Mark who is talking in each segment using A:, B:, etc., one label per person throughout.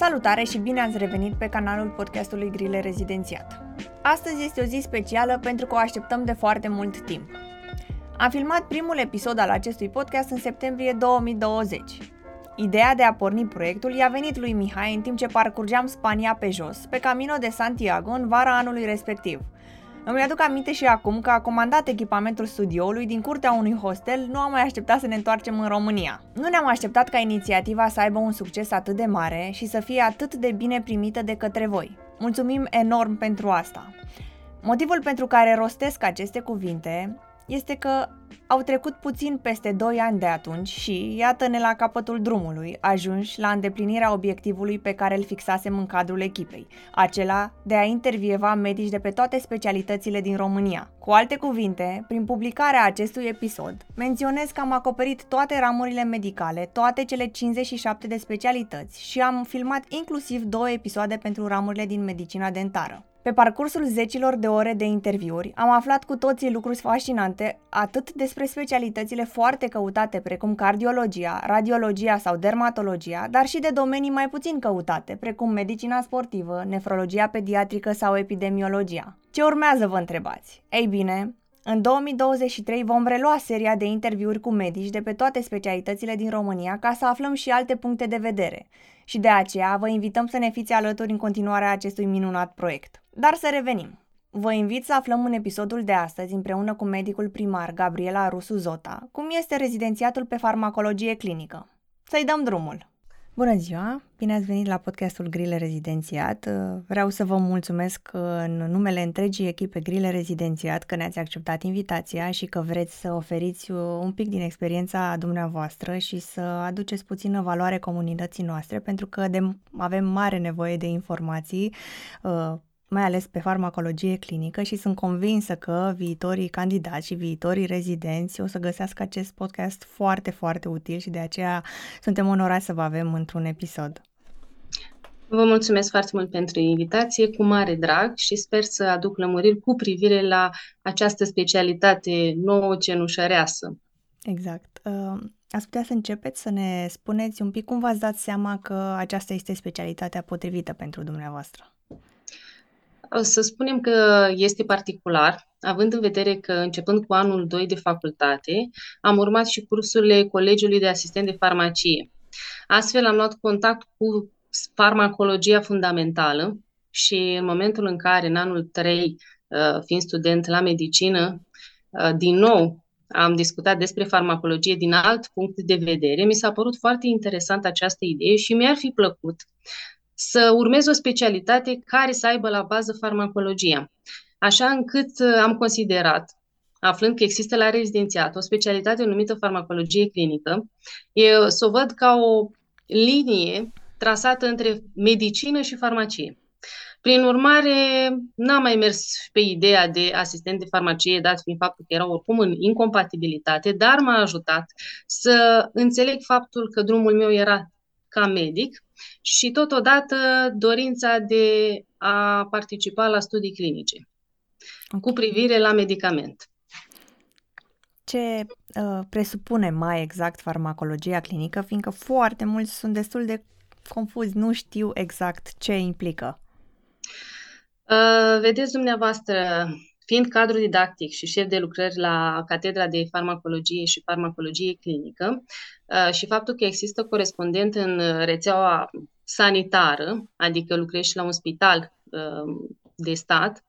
A: Salutare și bine ați revenit pe canalul podcastului Grile Rezidențiat. Astăzi este o zi specială pentru că o așteptăm de foarte mult timp. Am filmat primul episod al acestui podcast în septembrie 2020. Ideea de a porni proiectul i-a venit lui Mihai în timp ce parcurgeam Spania pe jos, pe Camino de Santiago în vara anului respectiv – îmi aduc aminte și acum că a comandat echipamentul studioului din curtea unui hostel, nu am mai așteptat să ne întoarcem în România. Nu ne-am așteptat ca inițiativa să aibă un succes atât de mare și să fie atât de bine primită de către voi. Mulțumim enorm pentru asta. Motivul pentru care rostesc aceste cuvinte este că au trecut puțin peste 2 ani de atunci și, iată-ne la capătul drumului, ajunși la îndeplinirea obiectivului pe care îl fixasem în cadrul echipei, acela de a intervieva medici de pe toate specialitățile din România. Cu alte cuvinte, prin publicarea acestui episod, menționez că am acoperit toate ramurile medicale, toate cele 57 de specialități și am filmat inclusiv două episoade pentru ramurile din medicina dentară. Pe parcursul zecilor de ore de interviuri, am aflat cu toții lucruri fascinante, atât despre specialitățile foarte căutate, precum cardiologia, radiologia sau dermatologia, dar și de domenii mai puțin căutate, precum medicina sportivă, nefrologia pediatrică sau epidemiologia. Ce urmează, vă întrebați? Ei bine, în 2023 vom relua seria de interviuri cu medici de pe toate specialitățile din România ca să aflăm și alte puncte de vedere. Și de aceea vă invităm să ne fiți alături în continuarea acestui minunat proiect. Dar să revenim. Vă invit să aflăm în episodul de astăzi, împreună cu medicul primar Gabriela Rusu Zota, cum este rezidențiatul pe farmacologie clinică. Să-i dăm drumul! Bună ziua! Bine ați venit la podcastul Grile Rezidențiat. Vreau să vă mulțumesc în numele întregii echipe Grile Rezidențiat că ne-ați acceptat invitația și că vreți să oferiți un pic din experiența dumneavoastră și să aduceți puțină valoare comunității noastre, pentru că de, avem mare nevoie de informații mai ales pe farmacologie clinică și sunt convinsă că viitorii candidați și viitorii rezidenți o să găsească acest podcast foarte, foarte util și de aceea suntem onorați să vă avem într-un episod.
B: Vă mulțumesc foarte mult pentru invitație, cu mare drag și sper să aduc lămuriri cu privire la această specialitate nouă cenușăreasă.
A: Exact. Uh, ați putea să începeți să ne spuneți un pic cum v-ați dat seama că aceasta este specialitatea potrivită pentru dumneavoastră?
B: Să spunem că este particular, având în vedere că începând cu anul 2 de facultate, am urmat și cursurile Colegiului de Asistent de Farmacie. Astfel am luat contact cu farmacologia fundamentală și în momentul în care, în anul 3, uh, fiind student la medicină, uh, din nou am discutat despre farmacologie din alt punct de vedere, mi s-a părut foarte interesant această idee și mi-ar fi plăcut să urmez o specialitate care să aibă la bază farmacologia. Așa încât uh, am considerat, aflând că există la rezidențiat o specialitate numită farmacologie clinică, eu să o văd ca o linie trasată între medicină și farmacie. Prin urmare, n-am mai mers pe ideea de asistent de farmacie, dat fiind faptul că era oricum în incompatibilitate, dar m-a ajutat să înțeleg faptul că drumul meu era ca medic și totodată dorința de a participa la studii clinice cu privire la medicament.
A: Ce uh, presupune mai exact farmacologia clinică, fiindcă foarte mulți sunt destul de confuzi, nu știu exact ce implică.
B: Uh, vedeți dumneavoastră, fiind cadru didactic și șef de lucrări la Catedra de Farmacologie și Farmacologie Clinică uh, și faptul că există corespondent în rețeaua sanitară, adică lucrez și la un spital uh, de stat,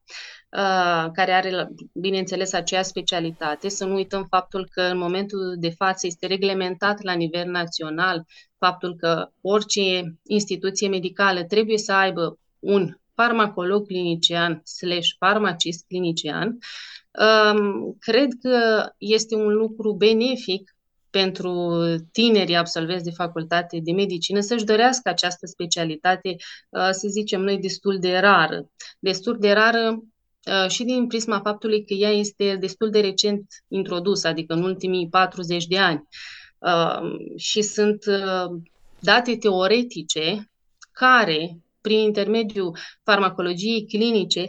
B: uh, care are, bineînțeles, aceeași specialitate. Să nu uităm faptul că în momentul de față este reglementat la nivel național faptul că orice instituție medicală trebuie să aibă un farmacolog clinician slash farmacist clinician, um, cred că este un lucru benefic pentru tinerii absolvenți de facultate de medicină să-și dorească această specialitate, uh, să zicem noi, destul de rară. Destul de rară uh, și din prisma faptului că ea este destul de recent introdusă, adică în ultimii 40 de ani. Uh, și sunt date teoretice care, prin intermediul farmacologiei clinice,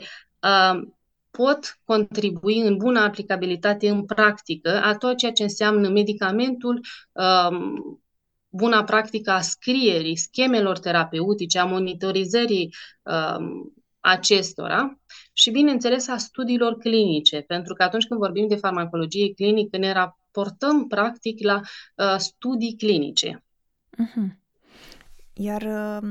B: pot contribui în bună aplicabilitate în practică a tot ceea ce înseamnă medicamentul um, buna practică a scrierii schemelor terapeutice, a monitorizării um, acestora și, bineînțeles, a studiilor clinice, pentru că atunci când vorbim de farmacologie clinică, ne raportăm practic la uh, studii clinice.
A: Uh-huh. Iar uh,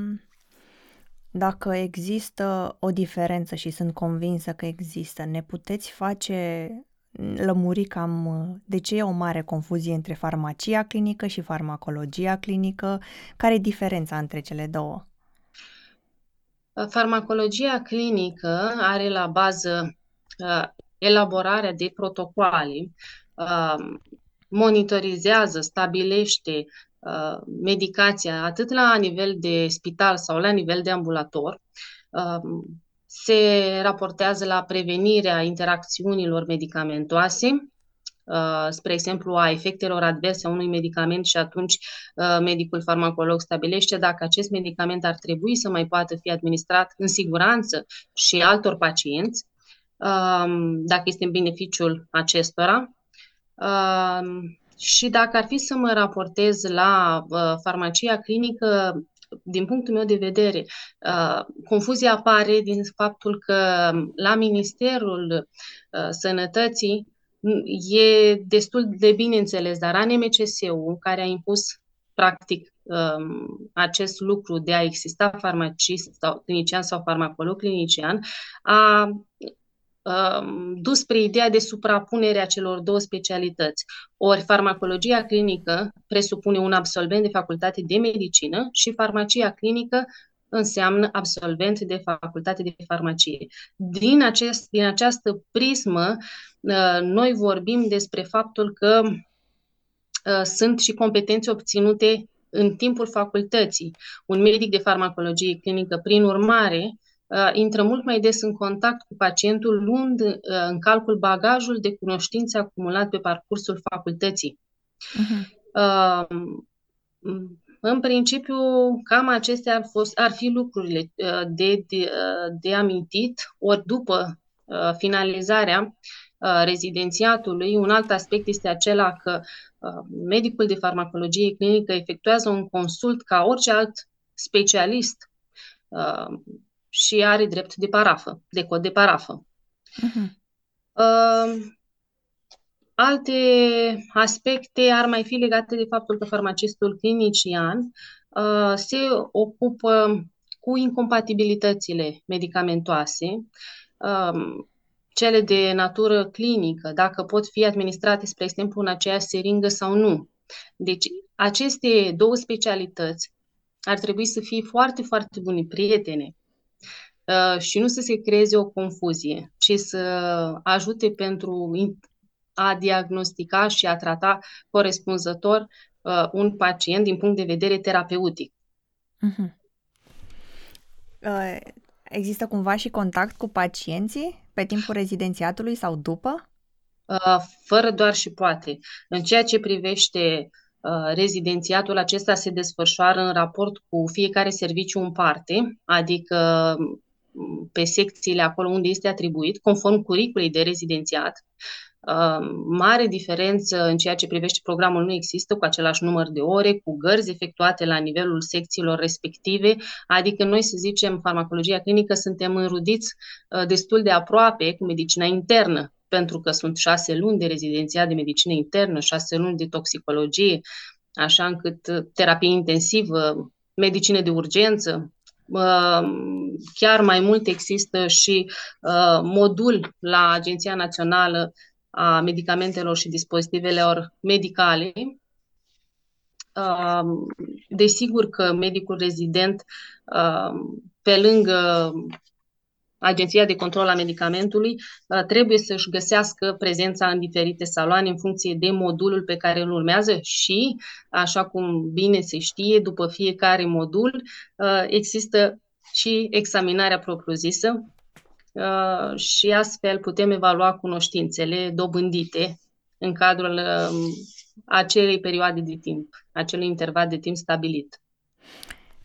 A: dacă există o diferență și sunt convinsă că există, ne puteți face lămuri cam uh, de ce e o mare confuzie între farmacia clinică și farmacologia clinică? Care e diferența între cele două?
B: Farmacologia clinică are la bază uh, elaborarea de protocoale, uh, monitorizează, stabilește uh, medicația atât la nivel de spital sau la nivel de ambulator, uh, se raportează la prevenirea interacțiunilor medicamentoase, Uh, spre exemplu, a efectelor adverse a unui medicament și atunci uh, medicul farmacolog stabilește dacă acest medicament ar trebui să mai poată fi administrat în siguranță și altor pacienți, um, dacă este în beneficiul acestora. Um, și dacă ar fi să mă raportez la uh, farmacia clinică, din punctul meu de vedere, confuzia apare din faptul că la Ministerul Sănătății e destul de bine înțeles, dar ANMCS-ul, care a impus practic um, acest lucru de a exista farmacist sau clinician sau farmacolog clinician, a um, dus spre ideea de suprapunere a celor două specialități. Ori farmacologia clinică presupune un absolvent de facultate de medicină și farmacia clinică înseamnă absolvent de facultate de farmacie. Din, acest, din această prismă, uh, noi vorbim despre faptul că uh, sunt și competențe obținute în timpul facultății. Un medic de farmacologie clinică, prin urmare, uh, intră mult mai des în contact cu pacientul, luând în calcul bagajul de cunoștințe acumulat pe parcursul facultății. Uh-huh. În principiu, cam acestea ar, fost, ar fi lucrurile uh, de, de, uh, de amintit, ori după uh, finalizarea rezidențiatului, un alt aspect este acela că medicul de farmacologie clinică efectuează un consult ca orice alt specialist și are drept de parafă, de cod de parafă. Uh-huh. Alte aspecte ar mai fi legate de faptul că farmacistul clinician uh, se ocupă cu incompatibilitățile medicamentoase, um, cele de natură clinică, dacă pot fi administrate, spre exemplu, în aceeași seringă sau nu. Deci, aceste două specialități ar trebui să fie foarte, foarte bune prietene uh, și nu să se creeze o confuzie, ci să ajute pentru a diagnostica și a trata corespunzător uh, un pacient din punct de vedere terapeutic. Uh-huh.
A: Uh, există cumva și contact cu pacienții pe timpul rezidențiatului sau după?
B: Uh, fără doar și poate. În ceea ce privește uh, rezidențiatul, acesta se desfășoară în raport cu fiecare serviciu în parte, adică pe secțiile acolo unde este atribuit, conform curiculei de rezidențiat. Mare diferență în ceea ce privește programul nu există cu același număr de ore, cu gărzi efectuate la nivelul secțiilor respective, adică noi, să zicem, farmacologia clinică suntem înrudiți uh, destul de aproape cu medicina internă, pentru că sunt șase luni de rezidențiat de medicină internă, șase luni de toxicologie, așa încât uh, terapie intensivă, medicină de urgență, uh, chiar mai mult există și modul la Agenția Națională a medicamentelor și dispozitivelor medicale. Desigur că medicul rezident, pe lângă Agenția de Control a Medicamentului, trebuie să-și găsească prezența în diferite saloane în funcție de modulul pe care îl urmează și, așa cum bine se știe, după fiecare modul există și examinarea propriu-zisă, Uh, și astfel putem evalua cunoștințele dobândite în cadrul um, acelei perioade de timp, acelui interval de timp stabilit.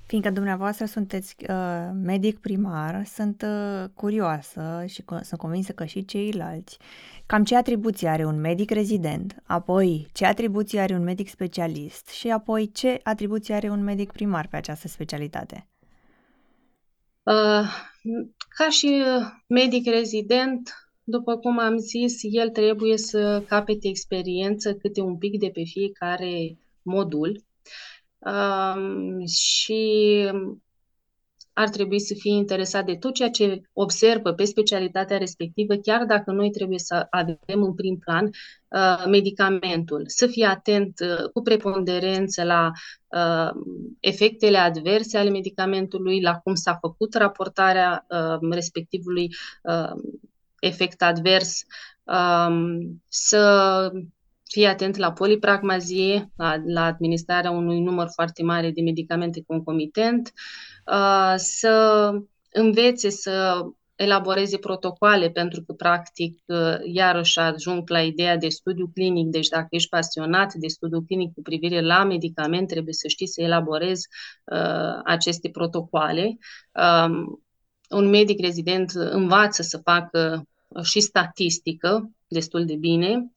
A: Fiindcă dumneavoastră sunteți uh, medic primar, sunt uh, curioasă și co- sunt convinsă că și ceilalți. Cam ce atribuții are un medic rezident, apoi ce atribuții are un medic specialist și apoi ce atribuții are un medic primar pe această specialitate?
B: Uh, ca și medic rezident, după cum am zis, el trebuie să capete experiență câte un pic de pe fiecare modul um, și ar trebui să fie interesat de tot ceea ce observă pe specialitatea respectivă, chiar dacă noi trebuie să avem în prim plan uh, medicamentul. Să fie atent uh, cu preponderență la uh, efectele adverse ale medicamentului, la cum s-a făcut raportarea uh, respectivului uh, efect advers, um, să fie atent la polipragmazie, la, la administrarea unui număr foarte mare de medicamente concomitent, uh, să învețe să elaboreze protocoale, pentru că, practic, uh, iarăși ajung la ideea de studiu clinic. Deci, dacă ești pasionat de studiu clinic cu privire la medicament, trebuie să știi să elaborezi uh, aceste protocoale. Um, un medic rezident învață să facă și statistică destul de bine.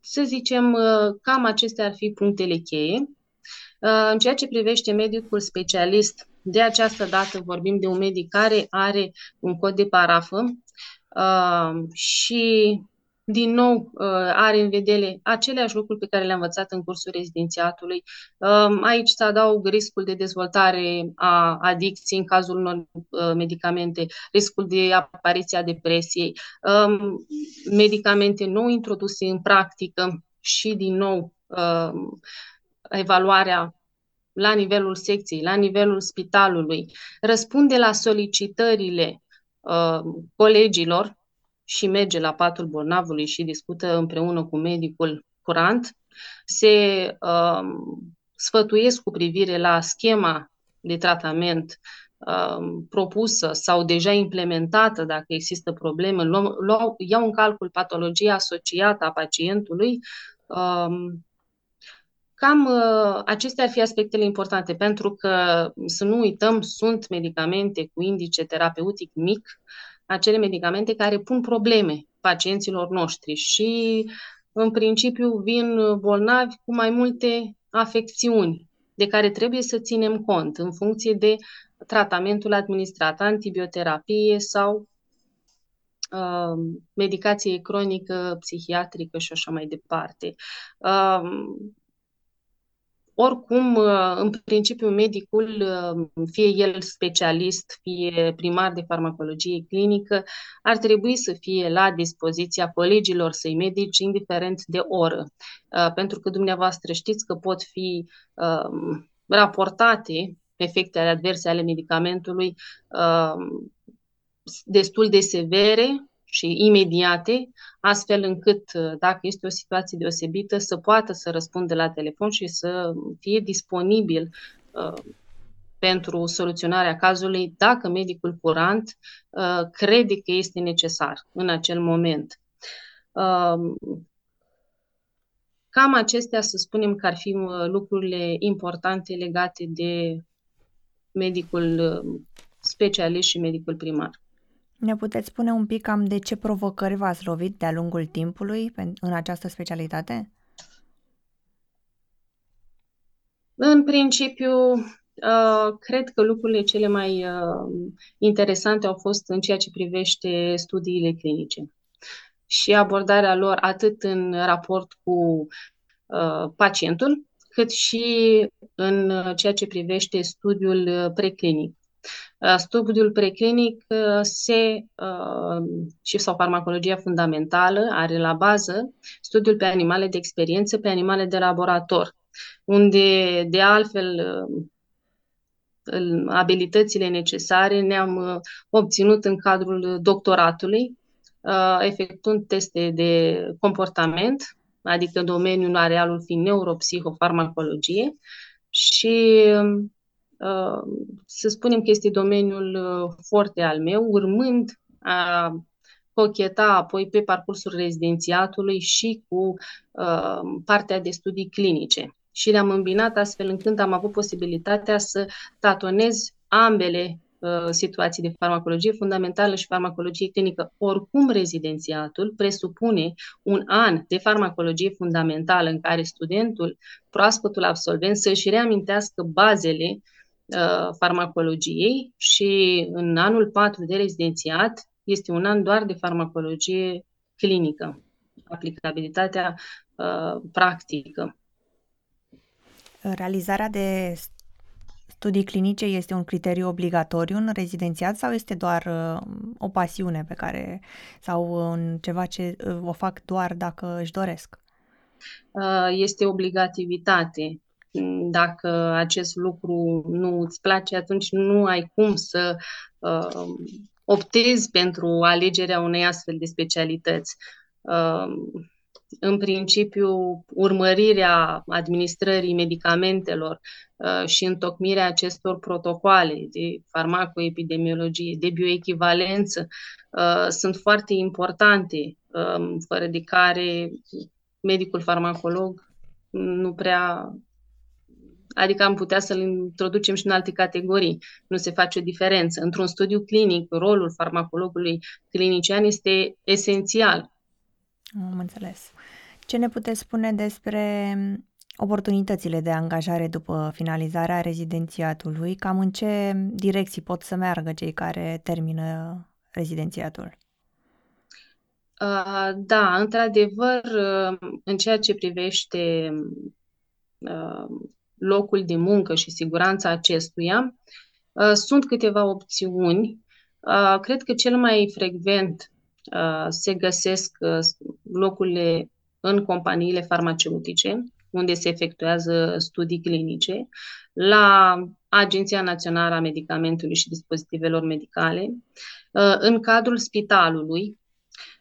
B: Să zicem, cam acestea ar fi punctele cheie. În ceea ce privește medicul specialist, de această dată vorbim de un medic care are un cod de parafă și din nou uh, are în vedere aceleași lucruri pe care le-am învățat în cursul rezidențiatului. Um, aici se adaug riscul de dezvoltare a adicției în cazul unor uh, medicamente, riscul de apariție a depresiei, um, medicamente nou introduse în practică și, din nou, um, evaluarea la nivelul secției, la nivelul spitalului, răspunde la solicitările uh, colegilor și merge la patul bolnavului și discută împreună cu medicul curant, se uh, sfătuiesc cu privire la schema de tratament uh, propusă sau deja implementată, dacă există probleme, luau, luau, iau în calcul patologia asociată a pacientului. Uh, Cam uh, acestea ar fi aspectele importante, pentru că, să nu uităm, sunt medicamente cu indice terapeutic mic, acele medicamente care pun probleme pacienților noștri și, în principiu, vin bolnavi cu mai multe afecțiuni de care trebuie să ținem cont în funcție de tratamentul administrat, antibioterapie sau uh, medicație cronică, psihiatrică și așa mai departe. Uh, oricum, uh, în principiu, medicul, uh, fie el specialist, fie primar de farmacologie clinică, ar trebui să fie la dispoziția colegilor săi medici, indiferent de oră. Uh, pentru că dumneavoastră știți că pot fi raportate efectele adverse ale medicamentului destul de severe și imediate, astfel încât, uh, dacă este o situație deosebită, să poată să răspundă la telefon și să fie disponibil uh, pentru soluționarea cazului dacă medicul curant uh, crede că este necesar în acel moment. Uh, cam acestea, să spunem că ar fi uh, lucrurile importante legate de medicul uh, specialist și medicul primar.
A: Ne puteți spune un pic cam de ce provocări v-ați lovit de-a lungul timpului în această specialitate?
B: În principiu, uh, cred că lucrurile cele mai uh, interesante au fost în ceea ce privește studiile clinice și abordarea lor atât în raport cu uh, pacientul, cât și în ceea ce privește studiul preclinic. Uh, studiul preclinic uh, se, uh, și sau farmacologia fundamentală are la bază studiul pe animale de experiență, pe animale de laborator, unde de altfel abilitățile necesare ne-am obținut în cadrul doctoratului, efectuând teste de comportament, adică domeniul arealul fiind neuropsihofarmacologie și Uh, să spunem că este domeniul uh, foarte al meu, urmând a cocheta apoi pe parcursul rezidențiatului și cu uh, partea de studii clinice. și le-am îmbinat astfel încât am avut posibilitatea să tatonez ambele uh, situații de farmacologie fundamentală și farmacologie clinică. Oricum, rezidențiatul presupune un an de farmacologie fundamentală în care studentul, proaspătul absolvent, să-și reamintească bazele uh, farmacologiei și în anul 4 de rezidențiat este un an doar de farmacologie clinică, aplicabilitatea uh, practică.
A: Realizarea de studii clinice este un criteriu obligatoriu în rezidențiat sau este doar uh, o pasiune pe care sau un ceva ce uh, o fac doar dacă își doresc?
B: Uh, este obligativitate. Dacă acest lucru nu îți place, atunci nu ai cum să uh, optezi pentru alegerea unei astfel de specialități. Uh, în principiu, urmărirea administrării medicamentelor uh, și întocmirea acestor protocoale de farmacoepidemiologie, de bioechivalență, uh, sunt foarte importante, um, fără de care medicul farmacolog nu prea Adică am putea să-l introducem și în alte categorii. Nu se face o diferență. Într-un studiu clinic, rolul farmacologului clinician este esențial.
A: Am înțeles. Ce ne puteți spune despre oportunitățile de angajare după finalizarea rezidențiatului? Cam în ce direcții pot să meargă cei care termină rezidențiatul?
B: Uh, da, într-adevăr, uh, în ceea ce privește uh, locul de muncă și siguranța acestuia, sunt câteva opțiuni. Cred că cel mai frecvent se găsesc locurile în companiile farmaceutice, unde se efectuează studii clinice, la Agenția Națională a Medicamentului și Dispozitivelor Medicale, uh, în cadrul spitalului,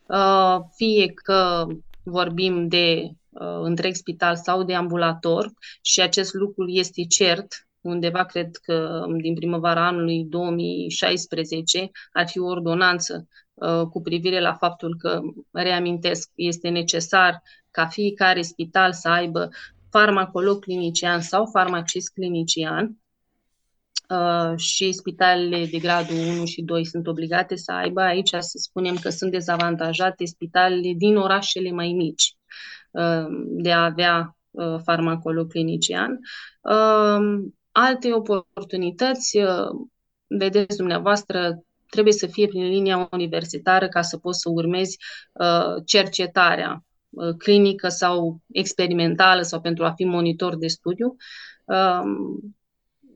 B: uh, fie că vorbim de uh, întreg spital sau de ambulator și acest lucru este cert, undeva cred că din primăvara anului 2016 ar fi o ordonanță Uh, cu privire la faptul că, reamintesc, este necesar ca fiecare spital să aibă farmacolog clinician sau farmacist clinician uh, și spitalele de gradul 1 și 2 sunt obligate să aibă. Aici să spunem că sunt dezavantajate spitalele din orașele mai mici uh, de a avea farmacolog clinician. Alte oportunități, vedeți dumneavoastră, trebuie să fie prin linia universitară ca să poți să urmezi uh, cercetarea uh, clinică sau experimentală sau pentru a fi monitor de studiu. Uh,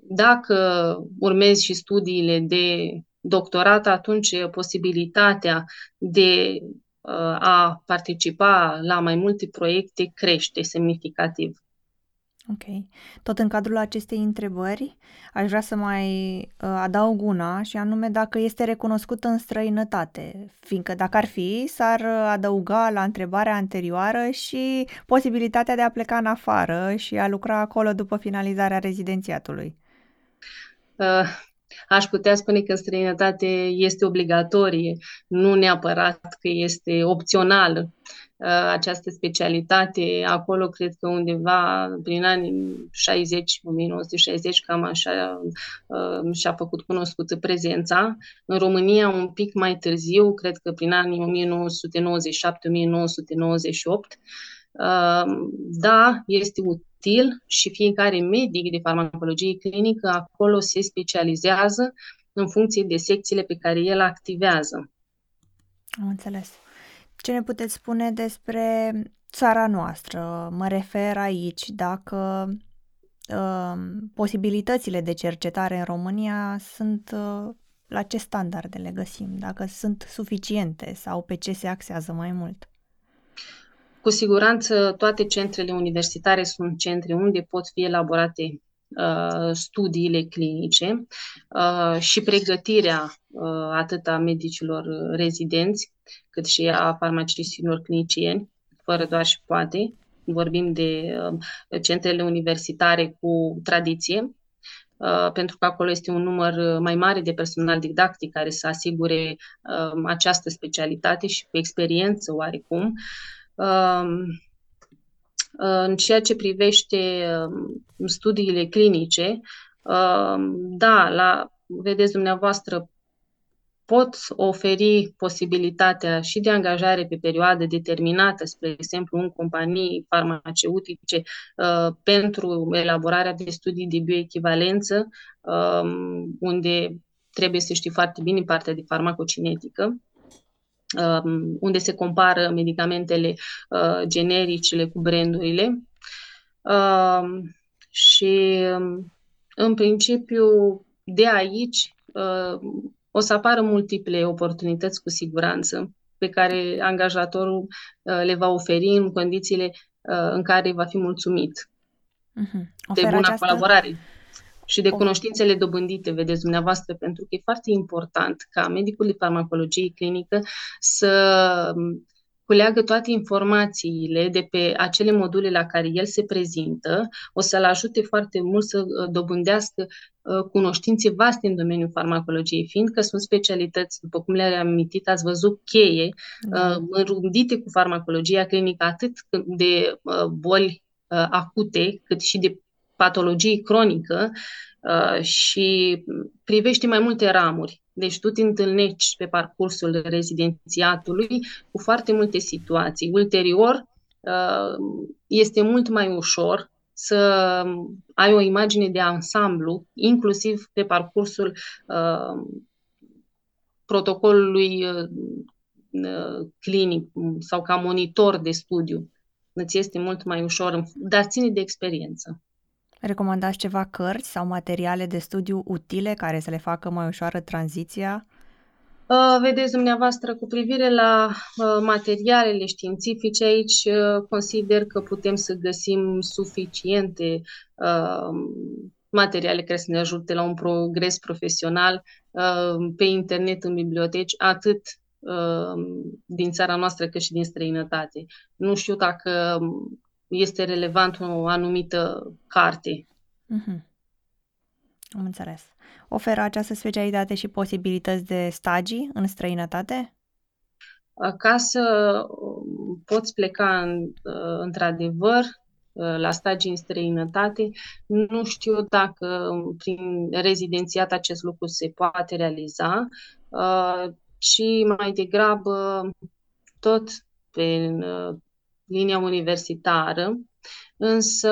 B: dacă urmezi și studiile de doctorat, atunci posibilitatea de uh, a participa la mai multe proiecte crește semnificativ.
A: Ok. Tot în cadrul acestei întrebări, aș vrea să mai uh, adaug una și anume dacă este recunoscut în străinătate, fiindcă dacă ar fi, s-ar adăuga la întrebarea anterioară și posibilitatea de a pleca în afară și a lucra acolo după finalizarea rezidențiatului.
B: Uh, aș putea spune că în străinătate este obligatorie, nu neapărat că este opțională. Uh, această specialitate. Acolo cred că undeva prin anii 60, 1960, cam așa uh, și-a făcut cunoscută prezența. În România un pic mai târziu, cred că prin anii 1997-1998. Uh, da, este util și fiecare medic de farmacologie clinică acolo se specializează în funcție de secțiile pe care el activează.
A: Am înțeles. Ce ne puteți spune despre țara noastră? Mă refer aici dacă uh, posibilitățile de cercetare în România sunt uh, la ce standarde le găsim, dacă sunt suficiente sau pe ce se axează mai mult.
B: Cu siguranță toate centrele universitare sunt centre unde pot fi elaborate Uh, studiile clinice uh, și pregătirea uh, atât a medicilor rezidenți, cât și a farmacistilor clinicieni, fără doar și poate. Vorbim de centrele universitare cu tradiție, pentru că acolo este un număr mai mare de personal didactic care să asigure această specialitate și cu experiență oarecum. În ceea ce privește studiile clinice, da, la, vedeți dumneavoastră, pot oferi posibilitatea și de angajare pe perioadă determinată, spre exemplu, în companii farmaceutice, uh, pentru elaborarea de studii de bioechivalență, um, unde trebuie să știi foarte bine partea de farmacocinetică, um, unde se compară medicamentele uh, genericele cu brandurile. Um, și, în principiu, de aici, uh, o să apară multiple oportunități cu siguranță pe care angajatorul uh, le va oferi în condițiile uh, în care va fi mulțumit uh-huh. de bună această... colaborare și de cunoștințele dobândite, vedeți dumneavoastră, pentru că e foarte important ca medicul de farmacologie clinică să culeagă toate informațiile de pe acele module la care el se prezintă, o să-l ajute foarte mult să uh, dobândească uh, cunoștințe vaste în domeniul farmacologiei, fiindcă sunt specialități, după cum le-am amintit, ați văzut, cheie, da. înrundite cu farmacologia clinică, atât de boli acute, cât și de patologie cronică și privește mai multe ramuri deci tu te întâlnești pe parcursul rezidențiatului cu foarte multe situații. Ulterior, uh, este mult mai ușor să ai o imagine de ansamblu, inclusiv pe parcursul uh, protocolului uh, clinic sau ca monitor de studiu. Îți este mult mai ușor, dar ține de experiență.
A: Recomandați ceva cărți sau materiale de studiu utile care să le facă mai ușoară tranziția?
B: Uh, vedeți dumneavoastră, cu privire la uh, materialele științifice, aici uh, consider că putem să găsim suficiente materiale care să ne ajute la un progres profesional pe internet, în biblioteci, atât din țara noastră cât și din străinătate. Nu știu dacă este relevant o anumită carte. Mm-hmm.
A: Am înțeles. Oferă această specialitate și posibilități de stagii în străinătate?
B: Ca să um, poți pleca în, uh, într-adevăr uh, la stagii în străinătate, nu știu dacă prin rezidențiat acest lucru se poate realiza, uh, ci mai degrabă tot pe linia universitară, însă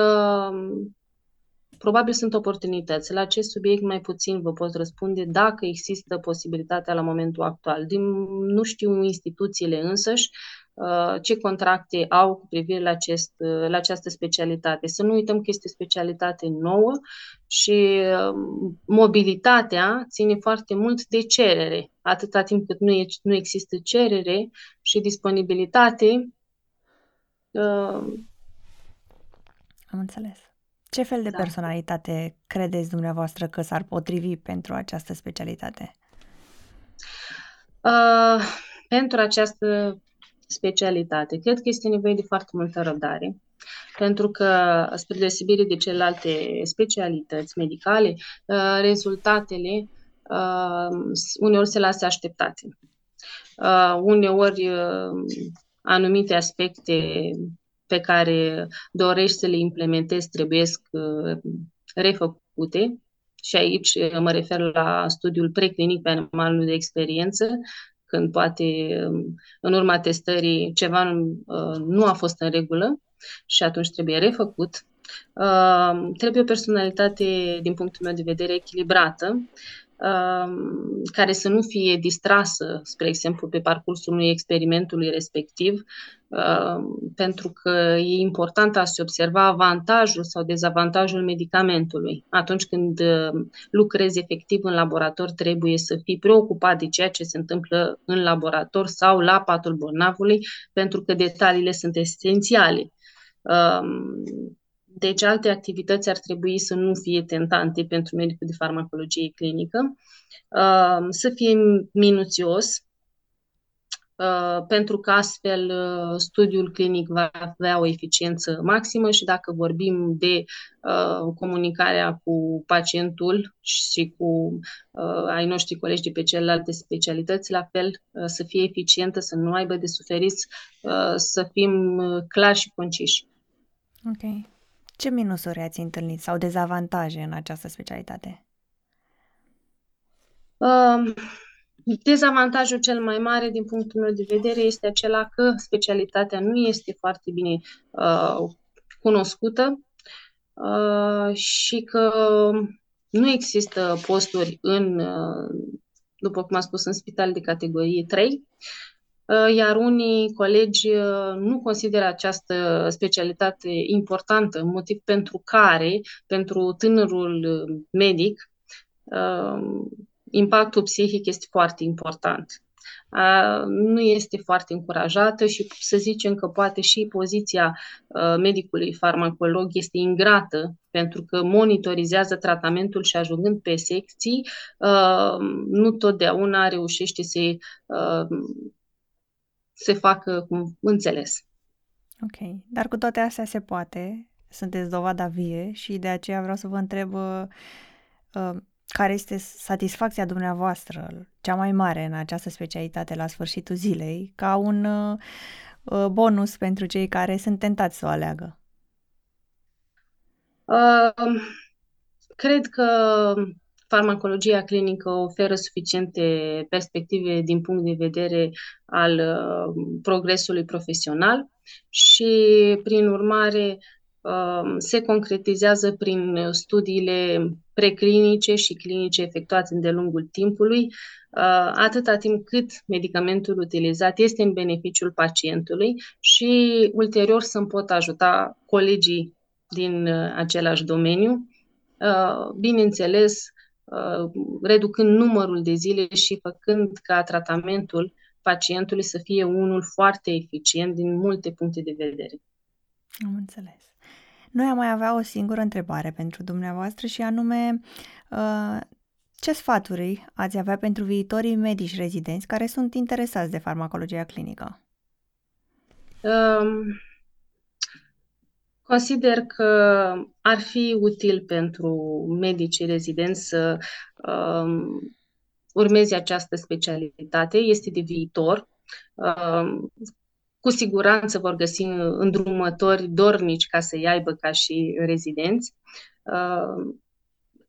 B: probabil sunt oportunități. La acest subiect mai puțin vă pot răspunde dacă există posibilitatea la momentul actual. Din, nu știu instituțiile însăși uh, ce contracte au cu privire la, acest, uh, la această specialitate. Să nu uităm că este specialitate nouă și uh, mobilitatea ține foarte mult de cerere. Atâta timp cât nu, e, nu există cerere și disponibilitate,
A: Uh, Am înțeles. Ce fel de da. personalitate credeți dumneavoastră că s-ar potrivi pentru această specialitate?
B: Uh, pentru această specialitate, cred că este nevoie de foarte multă răbdare, pentru că, spre deosebire de celelalte specialități medicale, uh, rezultatele uh, uneori se lasă așteptate. Uh, uneori uh, anumite aspecte pe care dorești să le implementezi trebuie uh, refăcute și aici uh, mă refer la studiul preclinic pe animalul de experiență, când poate um, în urma testării ceva uh, nu a fost în regulă și atunci trebuie refăcut. Trebuie o personalitate, din punctul meu de vedere, echilibrată, Um, care să nu fie distrasă, spre exemplu, pe parcursul unui experimentului respectiv, um, pentru că e important a se observa avantajul sau dezavantajul medicamentului. Atunci când um, lucrezi efectiv în laborator, trebuie să fii preocupat de ceea ce se întâmplă în laborator sau la patul bolnavului, pentru că detaliile sunt esențiale. Deci alte activități ar trebui să nu fie tentante pentru medicul de farmacologie clinică, uh, să fie minuțios, uh, pentru că astfel uh, studiul clinic va avea o eficiență maximă și dacă vorbim de comunicarea cu pacientul și cu ai noștri colegi de pe celelalte specialități, la fel să fie eficientă, să nu aibă de suferit, să fim clari și conciși.
A: Ok. Ce minusuri ați întâlnit sau dezavantaje în această specialitate?
B: Uh, dezavantajul cel mai mare din punctul meu de vedere este acela că specialitatea nu este foarte bine uh, cunoscută uh, și că nu există posturi în, uh, după cum am spus, în spital de categorie 3, uh, iar unii colegi uh, nu consideră această specialitate importantă, motiv pentru care, pentru tânărul medic, impactul psihic este foarte important. Nu este foarte încurajată și să zicem că poate și poziția medicului farmacolog este ingrată pentru că monitorizează tratamentul și ajungând pe secții, nu totdeauna reușește să se facă cum înțeles.
A: Ok, dar cu toate astea se poate, sunteți dovada vie și de aceea vreau să vă întreb uh, care este satisfacția dumneavoastră cea mai mare în această specialitate la sfârșitul zilei, ca un uh, uh, bonus pentru cei care sunt tentați să o aleagă?
B: Uh, cred că farmacologia clinică oferă suficiente perspective din punct de vedere al uh, progresului profesional și, prin urmare, Um, se concretizează prin studiile preclinice și clinice efectuate de lungul timpului, uh, atâta timp cât medicamentul utilizat este în beneficiul pacientului și ulterior să-mi pot ajuta colegii din uh, același domeniu, uh, bineînțeles, reducând numărul de zile și făcând ca tratamentul pacientului să fie unul foarte eficient din multe puncte de vedere.
A: Am înțeles. Noi am mai avea o singură întrebare pentru dumneavoastră și anume uh, ce sfaturi ați avea pentru viitorii medici rezidenți care sunt interesați de farmacologia clinică? Um,
B: consider că ar fi util pentru medicii rezidenți să um, urmeze această specialitate. Este de viitor. Um, cu siguranță vor găsi îndrumători dornici ca să-i aibă ca și rezidenți. Uh,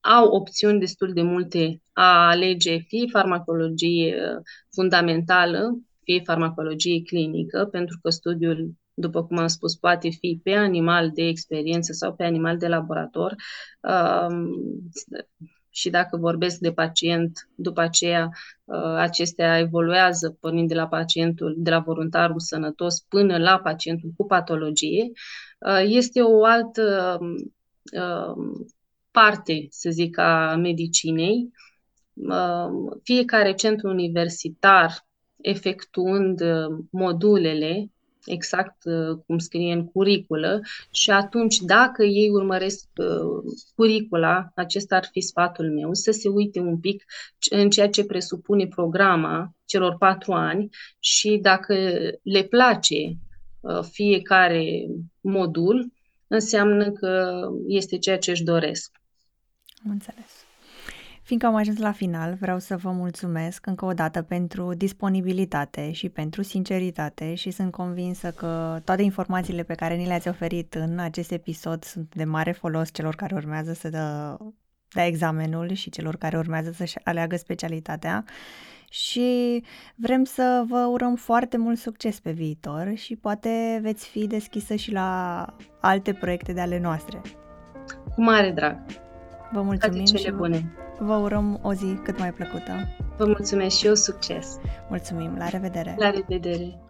B: au opțiuni destul de multe a alege fie farmacologie fundamentală, fie farmacologie clinică, pentru că studiul, după cum am spus, poate fi pe animal de experiență sau pe animal de laborator. Uh, și dacă vorbesc de pacient, după aceea uh, acestea evoluează pornind de la pacientul, de la voluntarul sănătos până la pacientul cu patologie, uh, este o altă uh, parte, să zic, a medicinei. Fiecare centru universitar efectuând modulele exact uh, cum scrie în curiculă și atunci dacă ei urmăresc uh, curicula, acesta ar fi sfatul meu, să se uite un pic în ceea ce presupune programa celor patru ani și dacă le place uh, fiecare modul, înseamnă că este ceea ce își doresc.
A: Am înțeles. Fiindcă am ajuns la final, vreau să vă mulțumesc încă o dată pentru disponibilitate și pentru sinceritate și sunt convinsă că toate informațiile pe care ni le-ați oferit în acest episod sunt de mare folos celor care urmează să dă, dea examenul și celor care urmează să-și aleagă specialitatea și vrem să vă urăm foarte mult succes pe viitor și poate veți fi deschisă și la alte proiecte de ale noastre.
B: Cu mare drag!
A: Vă mulțumim
B: Toate cele
A: și
B: bune!
A: Vă urăm o zi cât mai plăcută.
B: Vă mulțumesc și eu succes!
A: Mulțumim, la revedere!
B: La revedere!